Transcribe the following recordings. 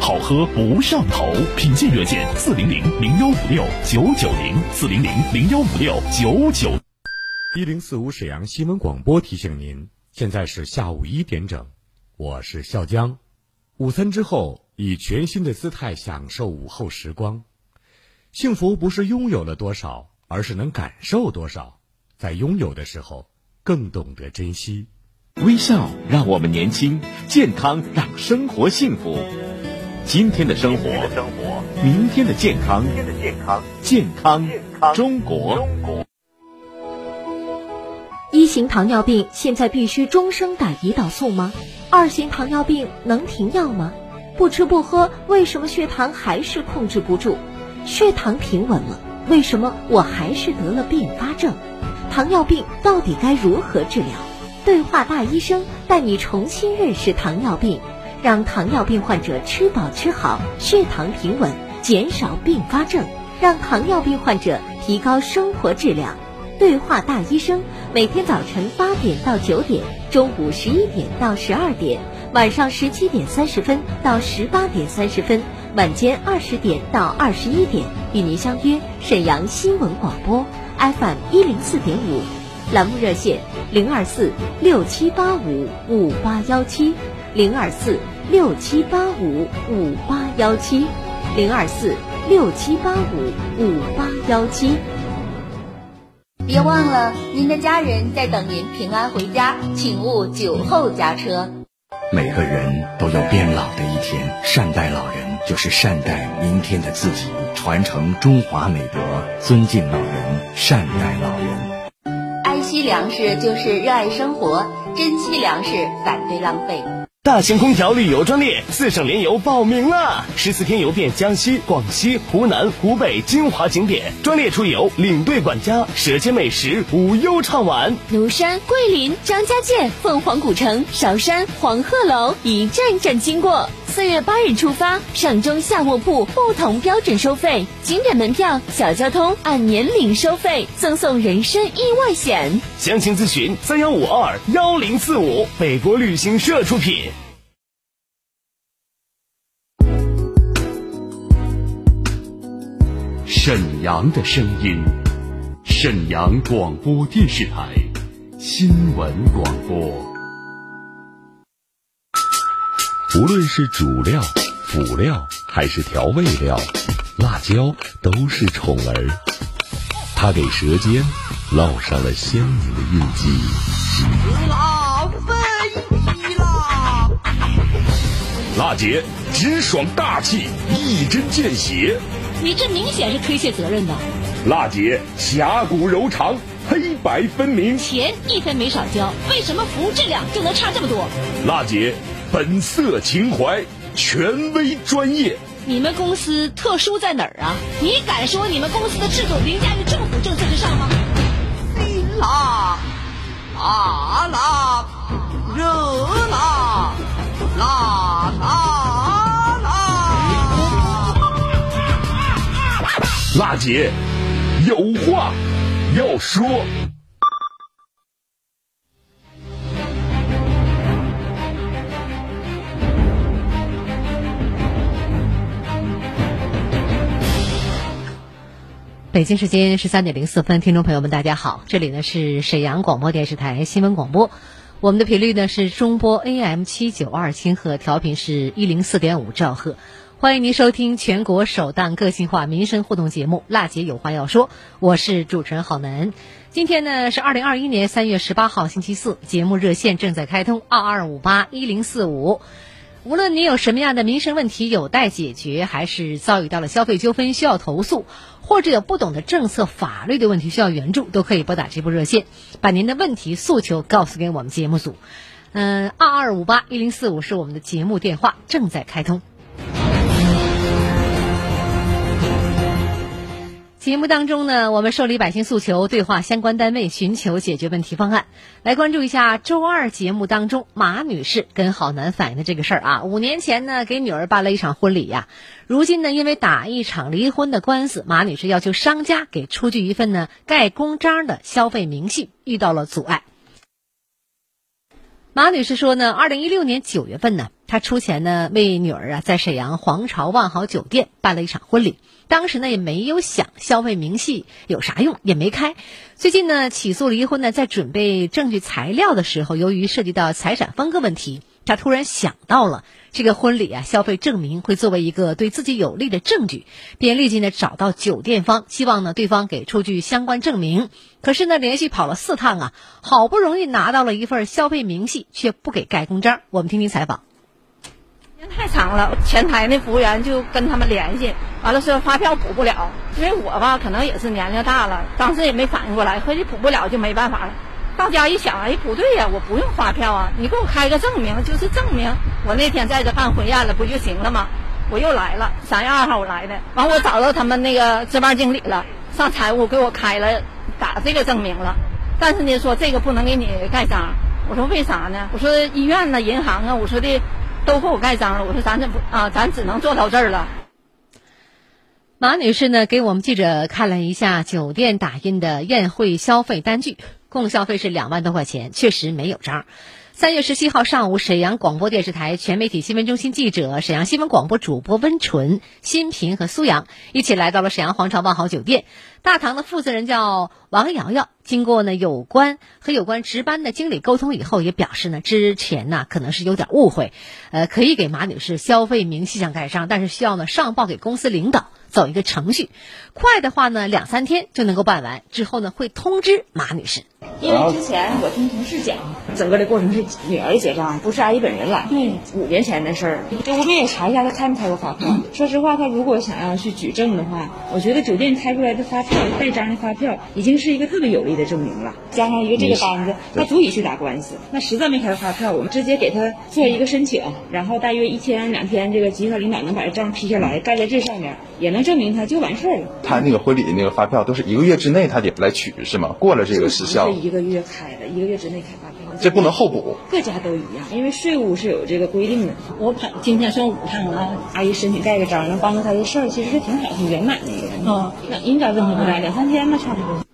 好喝不上头。品鉴热线：四零零零幺五六九九零四零零零幺五六九九。一零四五沈阳新闻广播提醒您，现在是下午一点整，我是笑江。午餐之后，以全新的姿态享受午后时光。幸福不是拥有了多少，而是能感受多少。在拥有的时候，更懂得珍惜。微笑让我们年轻，健康让生活幸福。今天的生活，明天的健康，健康中国。一型糖尿病现在必须终生打胰岛素吗？二型糖尿病能停药吗？不吃不喝，为什么血糖还是控制不住？血糖平稳了，为什么我还是得了并发症？糖尿病到底该如何治疗？对话大医生带你重新认识糖尿病，让糖尿病患者吃饱吃好，血糖平稳，减少并发症，让糖尿病患者提高生活质量。对话大医生，每天早晨八点到九点，中午十一点到十二点，晚上十七点三十分到十八点三十分，晚间二十点到二十一点，与您相约沈阳新闻广播 FM 一零四点五，栏目热线零二四六七八五五八幺七零二四六七八五五八幺七零二四六七八五五八幺七。别忘了，您的家人在等您平安回家，请勿酒后驾车。每个人都有变老的一天，善待老人就是善待明天的自己，传承中华美德，尊敬老人，善待老人。爱惜粮食就是热爱生活，珍惜粮食，反对浪费。大型空调旅游专列，四省联游报名啦！十四天游遍江西、广西、湖南、湖北精华景点，专列出游，领队管家，舌尖美食，无忧畅玩。庐山、桂林、张家界、凤凰古城、韶山、黄鹤楼，一站站经过。四月八日出发，上中下卧铺不同标准收费，景点门票、小交通按年龄收费，赠送人身意外险。详情咨询三幺五二幺零四五，北国旅行社出品。沈阳的声音，沈阳广播电视台新闻广播。无论是主料、辅料还是调味料，辣椒都是宠儿。它给舌尖烙上了鲜明的印记。辣飞起啦！辣姐直爽大气，一针见血。你这明显是推卸责任的。辣姐侠骨柔肠，黑白分明。钱一分没少交，为什么服务质量就能差这么多？辣姐。本色情怀，权威专业。你们公司特殊在哪儿啊？你敢说你们公司的制度凌驾于政府政策之上吗？辣，辣辣，热辣，辣辣辣。辣姐，有话要说。北京时间十三点零四分，听众朋友们，大家好，这里呢是沈阳广播电视台新闻广播，我们的频率呢是中波 AM 七九二千赫，调频是一零四点五兆赫，欢迎您收听全国首档个性化民生互动节目《辣姐有话要说》，我是主持人郝楠。今天呢是二零二一年三月十八号星期四，节目热线正在开通二二五八一零四五。无论您有什么样的民生问题有待解决，还是遭遇到了消费纠纷需要投诉，或者有不懂的政策法律的问题需要援助，都可以拨打这部热线，把您的问题诉求告诉给我们节目组。嗯，二二五八一零四五是我们的节目电话，正在开通。节目当中呢，我们受理百姓诉求，对话相关单位，寻求解决问题方案。来关注一下周二节目当中马女士跟郝楠反映的这个事儿啊。五年前呢，给女儿办了一场婚礼呀，如今呢，因为打一场离婚的官司，马女士要求商家给出具一份呢盖公章的消费明细，遇到了阻碍。马女士说呢，二零一六年九月份呢。她出钱呢为女儿啊在沈阳皇朝万豪酒店办了一场婚礼。当时呢也没有想消费明细有啥用，也没开。最近呢起诉离婚呢，在准备证据材料的时候，由于涉及到财产分割问题，他突然想到了这个婚礼啊消费证明会作为一个对自己有利的证据，便立即呢找到酒店方，希望呢对方给出具相关证明。可是呢连续跑了四趟啊，好不容易拿到了一份消费明细，却不给盖公章。我们听听采访。时间太长了，前台那服务员就跟他们联系，完了说发票补不了，因为我吧可能也是年龄大了，当时也没反应过来，合计补不了就没办法了。到家一想，哎不对呀，我不用发票啊，你给我开个证明，就是证明我那天在这办婚宴了，不就行了吗？我又来了，三月二号我来的，完我找到他们那个值班经理了，上财务给我开了打这个证明了，但是呢说这个不能给你盖章，我说为啥呢？我说医院呢、银行啊，我说的。都给我盖章了，我说咱这不啊，咱只能做到这儿了。马女士呢，给我们记者看了一下酒店打印的宴会消费单据，共消费是两万多块钱，确实没有章。三月十七号上午，沈阳广播电视台全媒体新闻中心记者、沈阳新闻广播主播温纯、新平和苏阳一起来到了沈阳皇朝万豪酒店。大堂的负责人叫王瑶瑶，经过呢有关和有关值班的经理沟通以后，也表示呢之前呢可能是有点误会，呃，可以给马女士消费明细上盖章，但是需要呢上报给公司领导。走一个程序，快的话呢，两三天就能够办完。之后呢，会通知马女士。因为之前我听同事讲，整个的过程是女儿结账，不是阿姨本人来。对，五年前的事儿，就我们也查一下他开没开过发票。说实话，他如果想要去举证的话，我觉得酒店开出来的发票盖章的发票，已经是一个特别有力的证明了。加上一个这个单子，他足以去打官司。那实在没开发票，我们直接给他做一个申请，然后大约一天两天，这个集团领导能把这账批下来，盖在这上面，也能。证明他就完事儿了。他那个婚礼的那个发票都是一个月之内他得来取是吗？过了这个时效，是一个月开的，一个月之内开发票，这不能后补。各家都一样，因为税务是有这个规定的。我跑今天算五趟了，阿姨申请盖个章，能帮着她的事儿，其实是挺好、挺圆满的一个。嗯，那应该问题不大，两三天吧，差不多。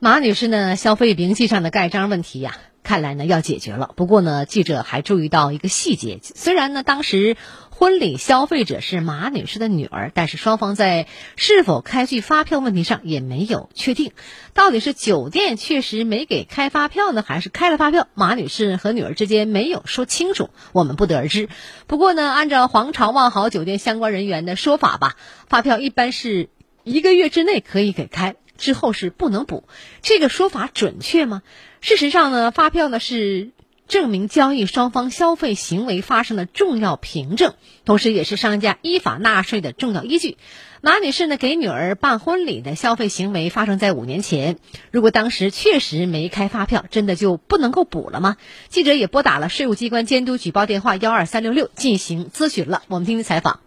马女士呢，消费明细上的盖章问题呀。看来呢要解决了，不过呢记者还注意到一个细节，虽然呢当时婚礼消费者是马女士的女儿，但是双方在是否开具发票问题上也没有确定，到底是酒店确实没给开发票呢，还是开了发票，马女士和女儿之间没有说清楚，我们不得而知。不过呢，按照皇朝万豪酒店相关人员的说法吧，发票一般是一个月之内可以给开。之后是不能补，这个说法准确吗？事实上呢，发票呢是证明交易双方消费行为发生的重要凭证，同时也是商家依法纳税的重要依据。马女士呢给女儿办婚礼的消费行为发生在五年前，如果当时确实没开发票，真的就不能够补了吗？记者也拨打了税务机关监督举报电话幺二三六六进行咨询了。我们听听采访。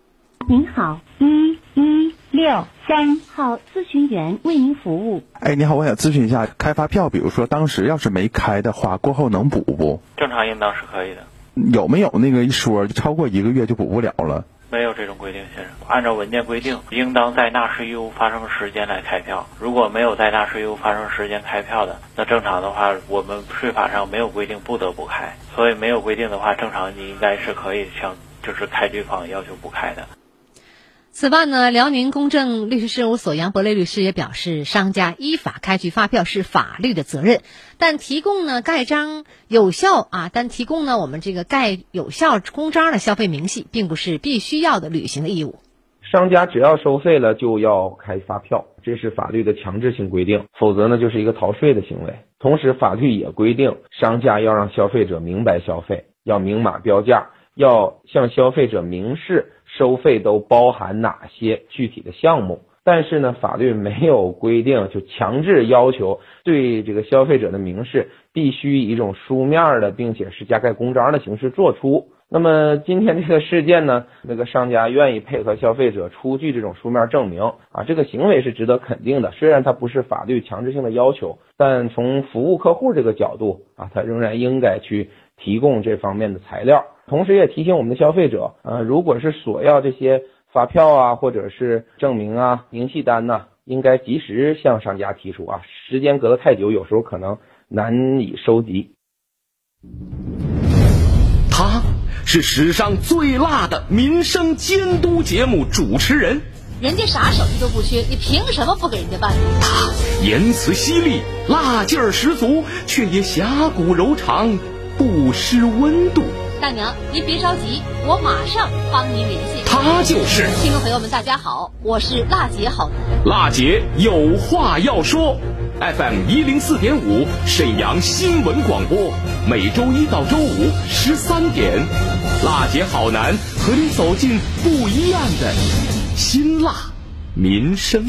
您好，一六。三号咨询员为您服务。哎，你好，我想咨询一下，开发票，比如说当时要是没开的话，过后能补不？正常应当是可以的。有没有那个一说，超过一个月就补不了了？没有这种规定，先生。按照文件规定，应当在纳税义务发生时间来开票。如果没有在纳税义务发生时间开票的，那正常的话，我们税法上没有规定不得不开。所以没有规定的话，正常你应该是可以向就是开具方要求不开的。此外呢，辽宁公正律师事务所杨伯雷律师也表示，商家依法开具发票是法律的责任，但提供呢盖章有效啊，但提供呢我们这个盖有效公章的消费明细，并不是必须要的履行的义务。商家只要收费了就要开发票，这是法律的强制性规定，否则呢就是一个逃税的行为。同时，法律也规定，商家要让消费者明白消费，要明码标价，要向消费者明示。收费都包含哪些具体的项目？但是呢，法律没有规定，就强制要求对这个消费者的明示必须以一种书面的，并且是加盖公章的形式做出。那么今天这个事件呢，那个商家愿意配合消费者出具这种书面证明啊，这个行为是值得肯定的。虽然它不是法律强制性的要求，但从服务客户这个角度啊，他仍然应该去提供这方面的材料。同时也提醒我们的消费者，呃，如果是索要这些发票啊，或者是证明啊、明细单呐，应该及时向商家提出啊，时间隔得太久，有时候可能难以收集。他。是史上最辣的民生监督节目主持人。人家啥手续都不缺，你凭什么不给人家办？他言辞犀利，辣劲儿十足，却也侠骨柔肠，不失温度。大娘，您别着急，我马上帮您联系。他就是听众朋友们，大家好，我是辣姐好男。辣姐有话要说，FM 一零四点五，沈阳新闻广播，每周一到周五十三点，辣姐好男和你走进不一样的。辛辣民生，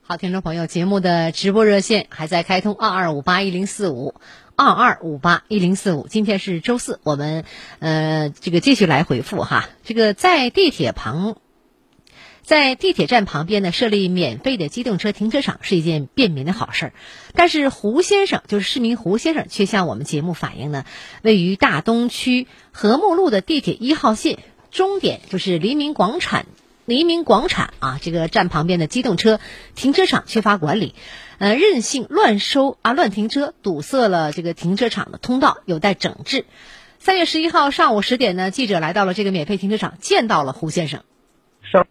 好，听众朋友，节目的直播热线还在开通，二二五八一零四五，二二五八一零四五。今天是周四，我们呃这个继续来回复哈。这个在地铁旁，在地铁站旁边呢设立免费的机动车停车场是一件便民的好事儿，但是胡先生就是市民胡先生却向我们节目反映呢，位于大东区和睦路的地铁一号线。终点就是黎明广场，黎明广场啊，这个站旁边的机动车停车场缺乏管理，呃，任性乱收啊，乱停车，堵塞了这个停车场的通道，有待整治。三月十一号上午十点呢，记者来到了这个免费停车场，见到了胡先生。上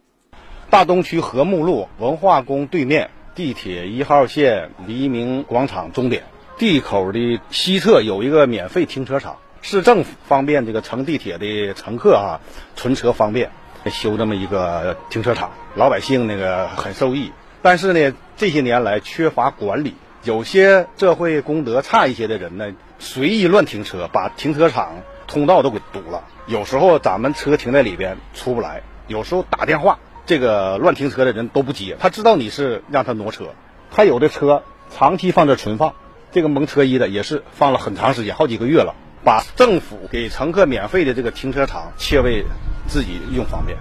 大东区和睦路文化宫对面地铁一号线黎明广场终点地口的西侧有一个免费停车场。市政府方便这个乘地铁的乘客啊，存车方便，修这么一个停车场，老百姓那个很受益。但是呢，这些年来缺乏管理，有些社会公德差一些的人呢，随意乱停车，把停车场通道都给堵了。有时候咱们车停在里边出不来，有时候打电话，这个乱停车的人都不接，他知道你是让他挪车，他有的车长期放这存放，这个蒙车衣的也是放了很长时间，好几个月了。把政府给乘客免费的这个停车场切为自己用方便，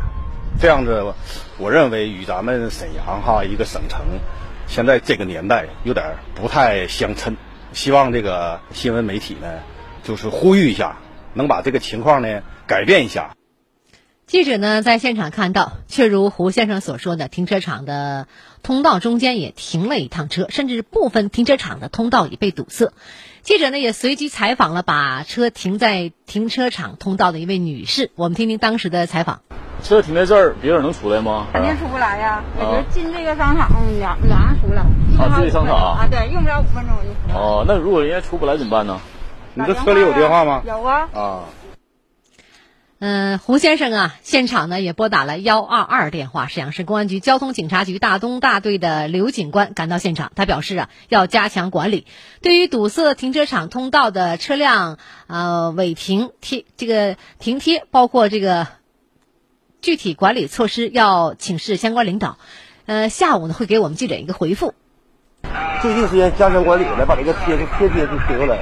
这样子，我认为与咱们沈阳哈一个省城，现在这个年代有点不太相称。希望这个新闻媒体呢，就是呼吁一下，能把这个情况呢改变一下。记者呢在现场看到，确如胡先生所说的，停车场的通道中间也停了一趟车，甚至部分停车场的通道已被堵塞。记者呢也随机采访了把车停在停车场通道的一位女士，我们听听当时的采访。车停在这儿，别人能出来吗？肯定出不来呀，也就进这个商场两两样出来。啊，进商场啊？对，用不了五分钟我就出来。哦，那如果人家出不来怎么办呢？你这车里有电话吗？有啊。啊。嗯，胡先生啊，现场呢也拨打了幺二二电话。沈阳市公安局交通警察局大东大队的刘警官赶到现场，他表示啊，要加强管理，对于堵塞停车场通道的车辆，呃，违停贴这个停贴，包括这个具体管理措施，要请示相关领导。呃，下午呢会给我们记者一个回复。最近时间加强管理，来把这个贴贴贴就贴过来，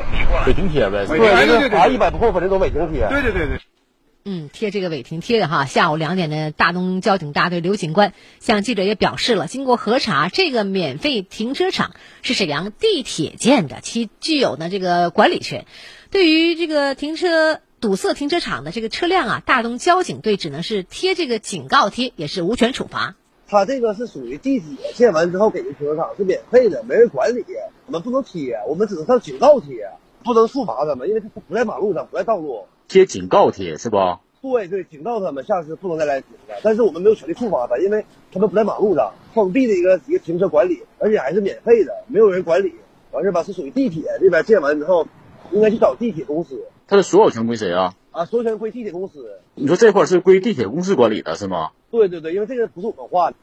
违停贴呗。对，这个罚一百部分的都违停贴。对对对对。嗯，贴这个违停贴的哈。下午两点的大东交警大队刘警官向记者也表示了，经过核查，这个免费停车场是沈阳地铁建的，其具有呢这个管理权。对于这个停车堵塞停车场的这个车辆啊，大东交警队只能是贴这个警告贴，也是无权处罚。他这个是属于地铁建完之后给的停车场，是免费的，没人管理，我们不能贴，我们只能上警告贴，不能处罚他们，因为他不在马路上，不在道路。贴警告贴是不？对对，警告他们下次不能再来停了。但是我们没有权利处罚他，因为他们不在马路上，封闭的一个一个停车管理，而且还是免费的，没有人管理。完事吧，是属于地铁这边建完之后，应该去找地铁公司。他的所有权归谁啊？啊，所有权归地铁公司。你说这块是归地铁公司管理的是吗？对对对，因为这个不是我们画的。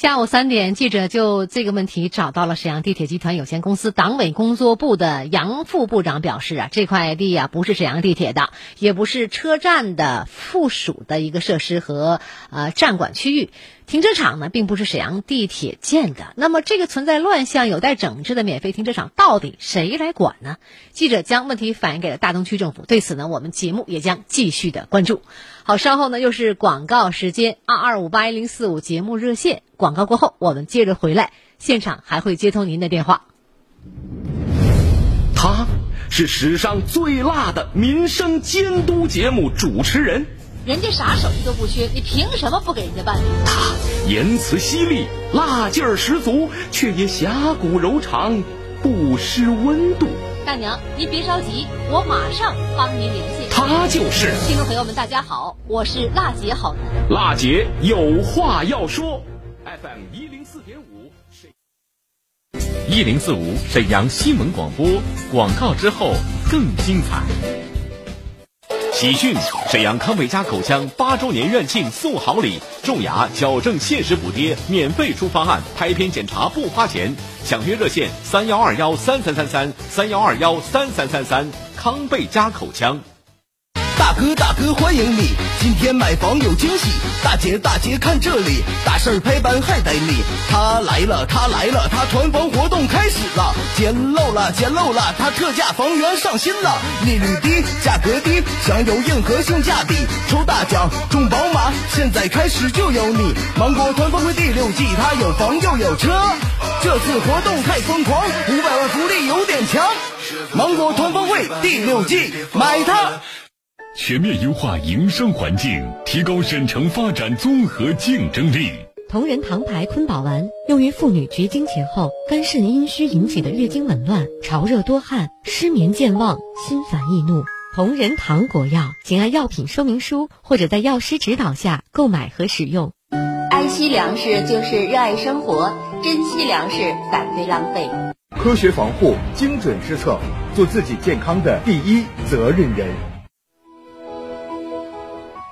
下午三点，记者就这个问题找到了沈阳地铁集团有限公司党委工作部的杨副部长，表示啊，这块地啊不是沈阳地铁的，也不是车站的附属的一个设施和呃站管区域。停车场呢，并不是沈阳地铁建的。那么，这个存在乱象、有待整治的免费停车场，到底谁来管呢？记者将问题反映给了大东区政府。对此呢，我们节目也将继续的关注。好，稍后呢又是广告时间，二二五八一零四五节目热线。广告过后，我们接着回来，现场还会接通您的电话。他是史上最辣的民生监督节目主持人。人家啥手艺都不缺，你凭什么不给人家办理？他言辞犀利，辣劲儿十足，却也侠骨柔肠，不失温度。大娘，您别着急，我马上帮您联系。他就是。听众朋友们，大家好，我是辣姐好男。辣姐有话要说。FM 一零四点五，一零四五沈阳新闻广播广告之后更精彩。喜讯！沈阳康贝佳口腔八周年院庆送好礼，种牙矫正限时补贴，免费出方案，拍片检查不花钱。抢约热线：三幺二幺三三三三三幺二幺三三三三。康贝佳口腔。大哥大哥欢迎你，今天买房有惊喜。大姐大姐看这里，大事儿拍板还得你。他来了他来了，他团房活动开始了，捡漏了捡漏了，他特价房源上新了，利率低价格低，享有硬核性价比，抽大奖中宝马，现在开始就有你。芒果团房会第六季，他有房又有车，这次活动太疯狂，五百万福利有点强。芒果团房会第六季，买它。全面优化营商环境，提高省城发展综合竞争力。同仁堂牌坤宝丸用于妇女绝经前后肝肾阴虚引起的月经紊乱、潮热多汗、失眠健忘、心烦易怒。同仁堂国药，请按药品说明书或者在药师指导下购买和使用。爱惜粮食就是热爱生活，珍惜粮食，反对浪费。科学防护，精准施策，做自己健康的第一责任人。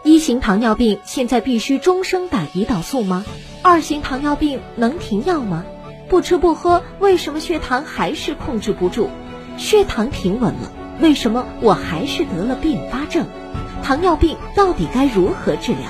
一型糖尿病现在必须终生打胰岛素吗？二型糖尿病能停药吗？不吃不喝，为什么血糖还是控制不住？血糖平稳了，为什么我还是得了并发症？糖尿病到底该如何治疗？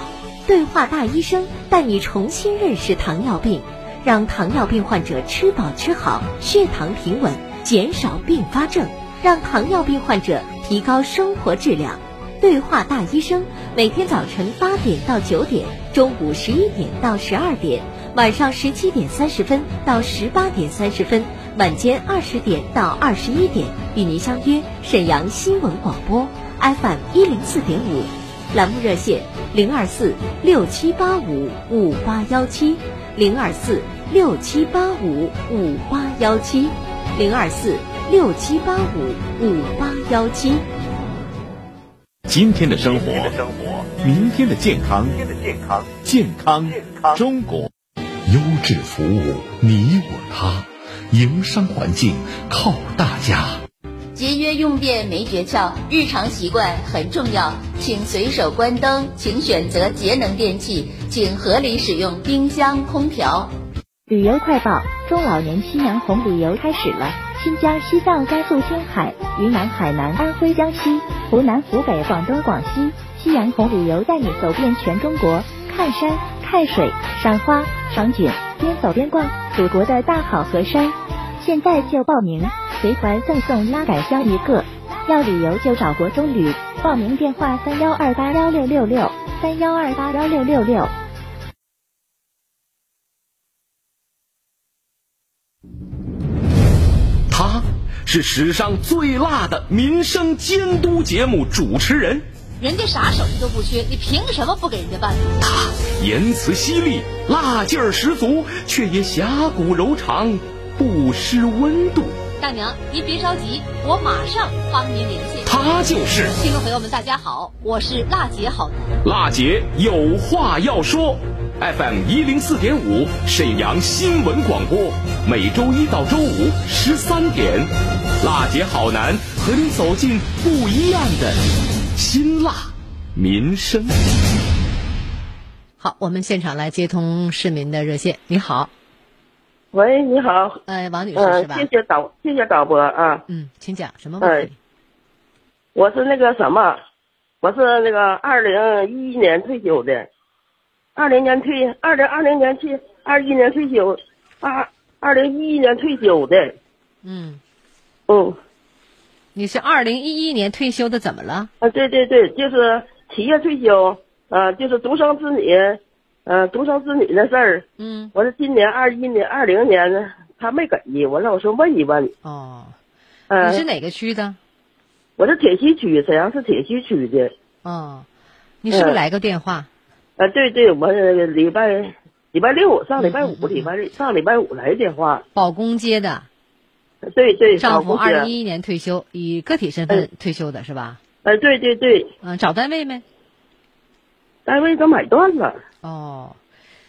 对话大医生带你重新认识糖尿病，让糖尿病患者吃饱吃好，血糖平稳，减少并发症，让糖尿病患者提高生活质量。对话大医生，每天早晨八点到九点，中午十一点到十二点，晚上十七点三十分到十八点三十分，晚间二十点到二十一点，与您相约沈阳新闻广播 FM 一零四点五，栏目热线零二四六七八五五八幺七零二四六七八五五八幺七零二四六七八五五八幺七。今天的生活，明天的健康，健康中国，优质服务，你我他，营商环境靠大家。节约用电没诀窍，日常习惯很重要，请随手关灯，请选择节能电器，请合理使用冰箱、空调。旅游快报：中老年夕阳红旅游开始了。新疆、西藏、甘肃、青海、云南、海南、安徽、江西、湖南、湖北、广东、广西，夕阳红旅游带你走遍全中国，看山、看水、赏花、赏景，边走边逛，祖国的大好河山。现在就报名，随团赠送拉杆箱一个。要旅游就找国中旅，报名电话三幺二八幺六六六三幺二八幺六六六。是史上最辣的民生监督节目主持人，人家啥手艺都不缺，你凭什么不给人家办？他言辞犀利，辣劲儿十足，却也侠骨柔肠，不失温度。大娘，您别着急，我马上帮您联系。他就是。听众朋友们，大家好，我是辣姐好男。辣姐有话要说。FM 一零四点五，沈阳新闻广播，每周一到周五十三点，辣姐好男和你走进不一样的辛辣民生。好，我们现场来接通市民的热线。你好，喂，你好，哎，王女士嗯、是吧？谢谢导，谢谢导播啊。嗯，请讲什么问题？我是那个什么，我是那个二零一一年退休的，二零年退，二零二零年退，二一年退休，二二零一一年退休的。嗯哦，你是二零一一年退休的，怎么了？啊，对对对，就是企业退休，呃，就是独生子女，呃，独生子女的事儿。嗯，我是今年二一年、二零年呢，他没给，我让我说问一问。哦，呃，你是哪个区的？我是铁西区，沈阳市铁西区的。哦，你是不是来个电话？啊，对对，我礼拜礼拜六上礼拜五嗯礼拜上礼拜五来电话。保工接的。对对，丈夫二零一一年退休，以个体身份退休的是吧？哎，对对对，嗯、找单位没？单位都买断了。哦，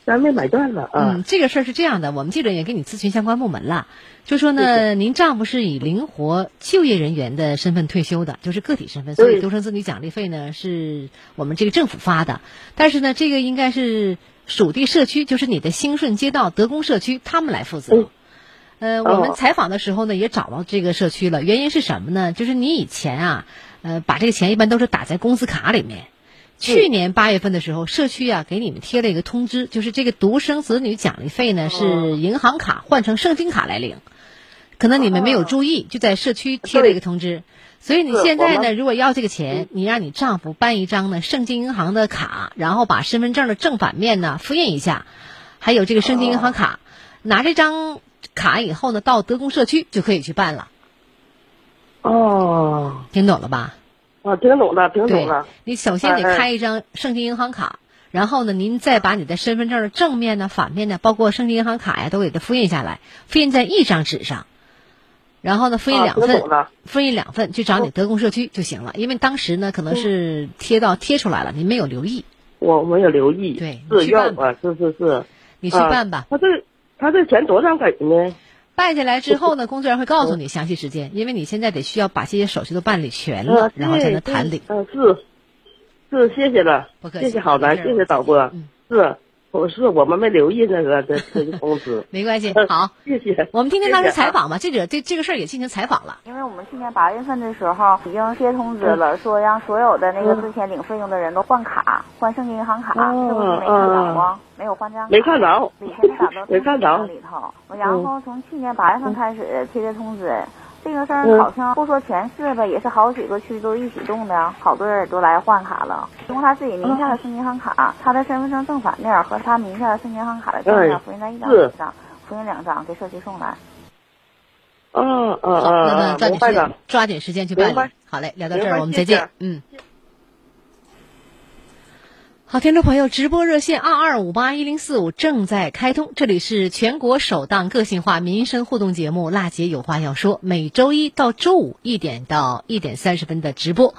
单位买断了啊。嗯，这个事儿是这样的，我们记者也给你咨询相关部门了，就说呢，您丈夫是以灵活就业人员的身份退休的，就是个体身份，所以独生子女奖励费呢是我们这个政府发的，但是呢，这个应该是属地社区，就是你的兴顺街道德公社区他们来负责。呃，我们哦采访的时候呢，也找到这个社区了。原因是什么呢？就是你以前啊，呃，把这个钱一般都是打在工资卡里面。去年八月份的时候，社区啊给你们贴了一个通知，就是这个独生子女奖励费呢是银行卡换成圣经卡来领，可能你们没有注意，就在社区贴了一个通知。所以你现在呢，如果要这个钱，你让你丈夫办一张呢圣经银行的卡，然后把身份证的正反面呢复印一下，还有这个圣经银行卡，拿这张卡以后呢，到德公社区就可以去办了。哦，听懂了吧？啊，听懂了，听懂对了。，你首先得开一张盛京银行卡，然后呢，您再把你的身份证的正面呢、反面呢，包括盛京银行卡呀，都给它复印下来，复印在一张纸上，然后呢，复印啊两份，复印两份去找你德公社区就行了。因为当时呢，可能是贴到贴出来了，您没有留意，我没有留意。对你是去办要啊，是是是。你去办吧啊他这他这钱多少给呢？办下来之后呢，工作人员会告诉你详细时间，因为你现在得需要把这些手续都办理全了啊，然后才能谈领。嗯、是是，谢谢了不，客气谢谢郝楠，没事谢谢导播。嗯是，不是我们没留意那个这 这个通知。没关系，好，谢谢。我们听听当时谢谢啊采访吧，记者对这个事儿也进行采访了。因为我们去年八月份的时候已经接通知了，说让所有的那个之前领费用的人都换卡，换盛京银行卡，是不是没看着啊？没有换张卡，没看着以前打到没看着里头。然后从去年八月份开始贴的通知，这个事儿嗯好像不说全市吧，也是好几个区都一起动的，好多人都来换卡了。用他自己名下的圣金银行卡，他的身份证正反面和他名下的圣金银行卡的正面哎复印在一张是纸上，复印两张给社区送来。嗯嗯嗯，那么嗯，明白抓紧时间。，抓紧时间去办理。好嘞，聊到这儿，我们再谢谢见。嗯。好，听众朋友，直播热线二二五八一零四五正在开通，这里是全国首档个性化民生互动节目《辣姐有话要说》，每周一到周五一点到一点三十分的直播。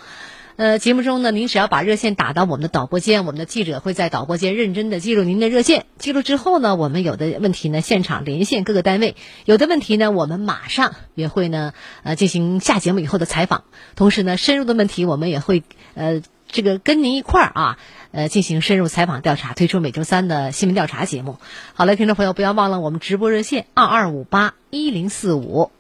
呃，节目中呢，您只要把热线打到我们的导播间，我们的记者会在导播间认真的记录您的热线。记录之后呢，我们有的问题呢，现场连线各个单位；有的问题呢，我们马上也会呢，呃，进行下节目以后的采访。同时呢，深入的问题我们也会呃，这个跟您一块儿啊，呃，进行深入采访调查，推出每周三的新闻调查节目。好了，听众朋友，不要忘了我们直播热线二二五八一零四五。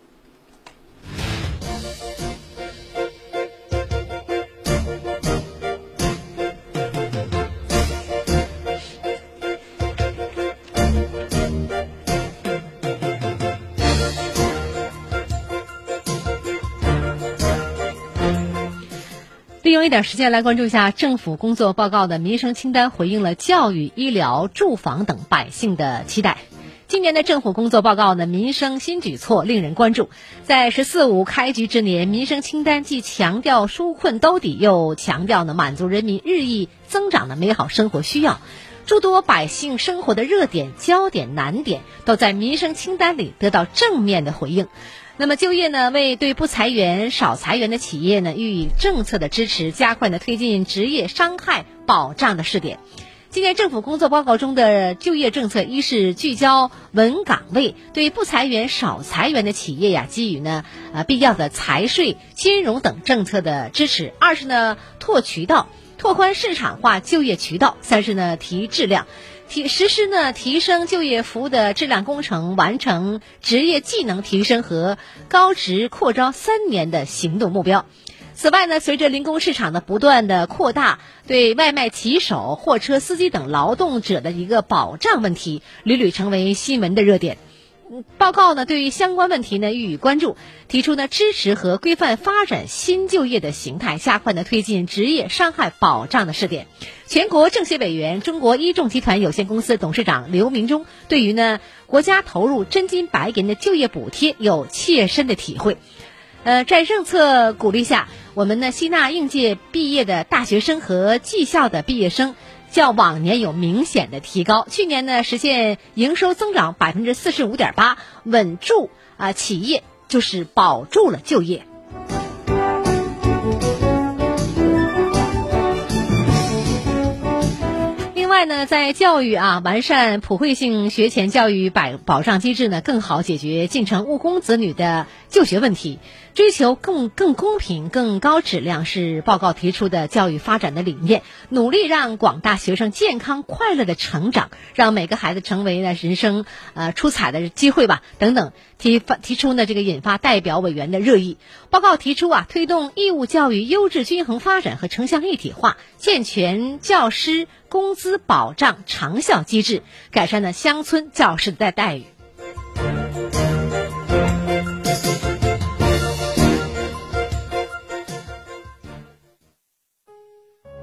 点时间来关注一下政府工作报告的民生清单，回应了教育、医疗、住房等百姓的期待。今年的政府工作报告呢，民生新举措令人关注。在“十四五”开局之年，民生清单既强调纾困兜底，又强调呢满足人民日益增长的美好生活需要。诸多百姓生活的热点、焦点、难点，都在民生清单里得到正面的回应。那么就业呢，为对不裁员、少裁员的企业呢予以政策的支持，加快呢推进职业伤害保障的试点。今年政府工作报告中的就业政策，一是聚焦稳岗位，对不裁员、少裁员的企业呀，给予呢呃必要的财税、金融等政策的支持；二是呢拓渠道，拓宽市场化就业渠道；三是呢提质量。提实施呢提升就业服务的质量工程，完成职业技能提升和高职扩招三年的行动目标。此外呢，随着零工市场的不断的扩大，对外卖骑手、货车司机等劳动者的一个保障问题，屡屡成为新闻的热点。报告呢，对于相关问题呢予以关注，提出呢支持和规范发展新就业的形态，加快呢推进职业伤害保障的试点。全国政协委员、中国一众集团有限公司董事长刘明忠对于呢国家投入真金白银的就业补贴有切身的体会。呃，在政策鼓励下，我们呢吸纳应届毕业的大学生和技校的毕业生。较往年有明显的提高，去年呢实现营收增长百分之四十五点八，稳住啊企业就是保住了就业。外呢，在教育啊，完善普惠性学前教育保保障机制呢，更好解决进城务工子女的就学问题，追求更更公平、更高质量是报告提出的教育发展的理念。努力让广大学生健康快乐的成长，让每个孩子成为了人生呃出彩的机会吧。等等，提发提出呢这个引发代表委员的热议。报告提出啊，推动义务教育优质均衡发展和城乡一体化，健全教师工资保障长效机制，改善了乡村教师的待遇。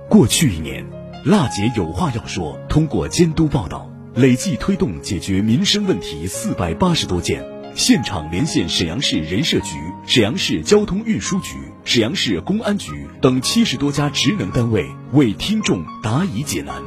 过去一年，辣姐有话要说。通过监督报道，累计推动解决民生问题四百八十多件，现场连线沈阳市人社局、沈阳市交通运输局、沈阳市公安局等七十多家职能单位，为听众答疑解难。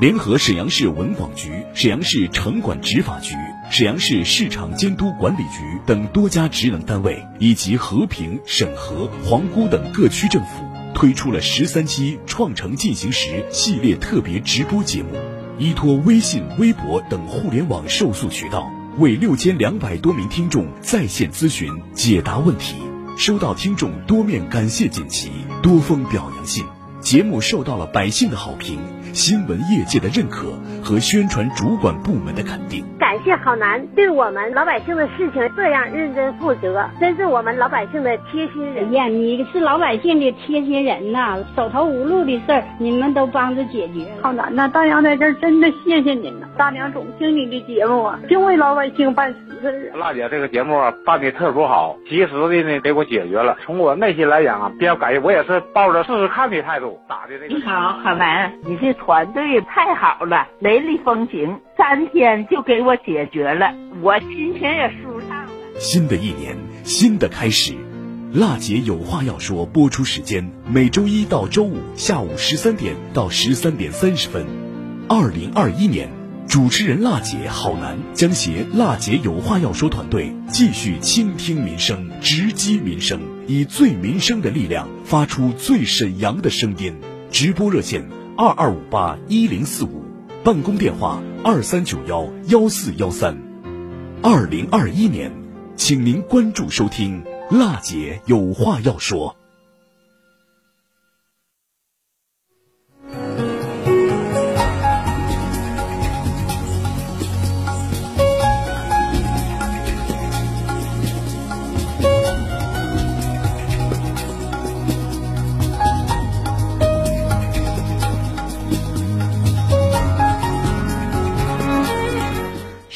联合沈阳市文广局、沈阳市城管执法局、沈阳市市场监督管理局等多家职能单位，以及和平、沈河、皇姑等各区政府。推出了十三期“创城进行时”系列特别直播节目，依托微信、微博等互联网受诉渠道，为六千两百多名听众在线咨询解答问题，收到听众多面感谢锦旗、多封表扬信，节目受到了百姓的好评。新闻业界的认可和宣传主管部门的肯定，谢郝楠对我们老百姓的事情这样认真负责，真是我们老百姓的贴心人呀！你是老百姓的贴心人呐，手头无路的事儿你们都帮着解决。郝楠呐，大娘在这儿真的谢谢您呐！大娘总听你的节目啊，净为老百姓办实事啊。辣姐这个节目办的特殊好，及时的呢给我解决了。从我内心来讲啊，比较感谢，我也是抱着试试看的态度打的这个。你好，郝楠，你这。团队太好了，雷厉风行，三天就给我解决了，我心情也舒畅了。新的一年，新的开始，辣姐有话要说。播出时间每周一到周五下午十三点到十三点三十分。二零二一年，主持人辣姐好男将携辣姐有话要说团队继续倾听民生，直击民生，以最民生的力量发出最沈阳的声音。直播热线。二二五八一零四五，办公电话二三九幺幺四幺三。二零二一年，请您关注收听，辣姐有话要说。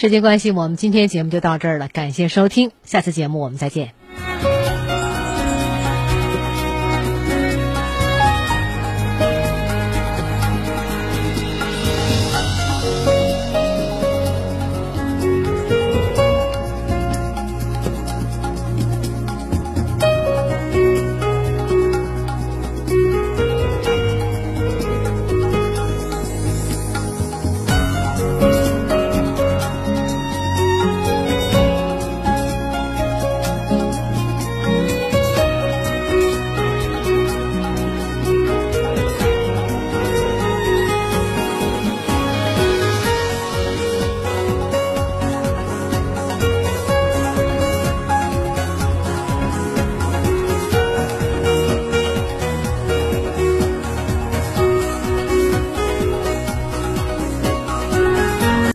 时间关系，我们今天节目就到这儿了。感谢收听，下次节目我们再见。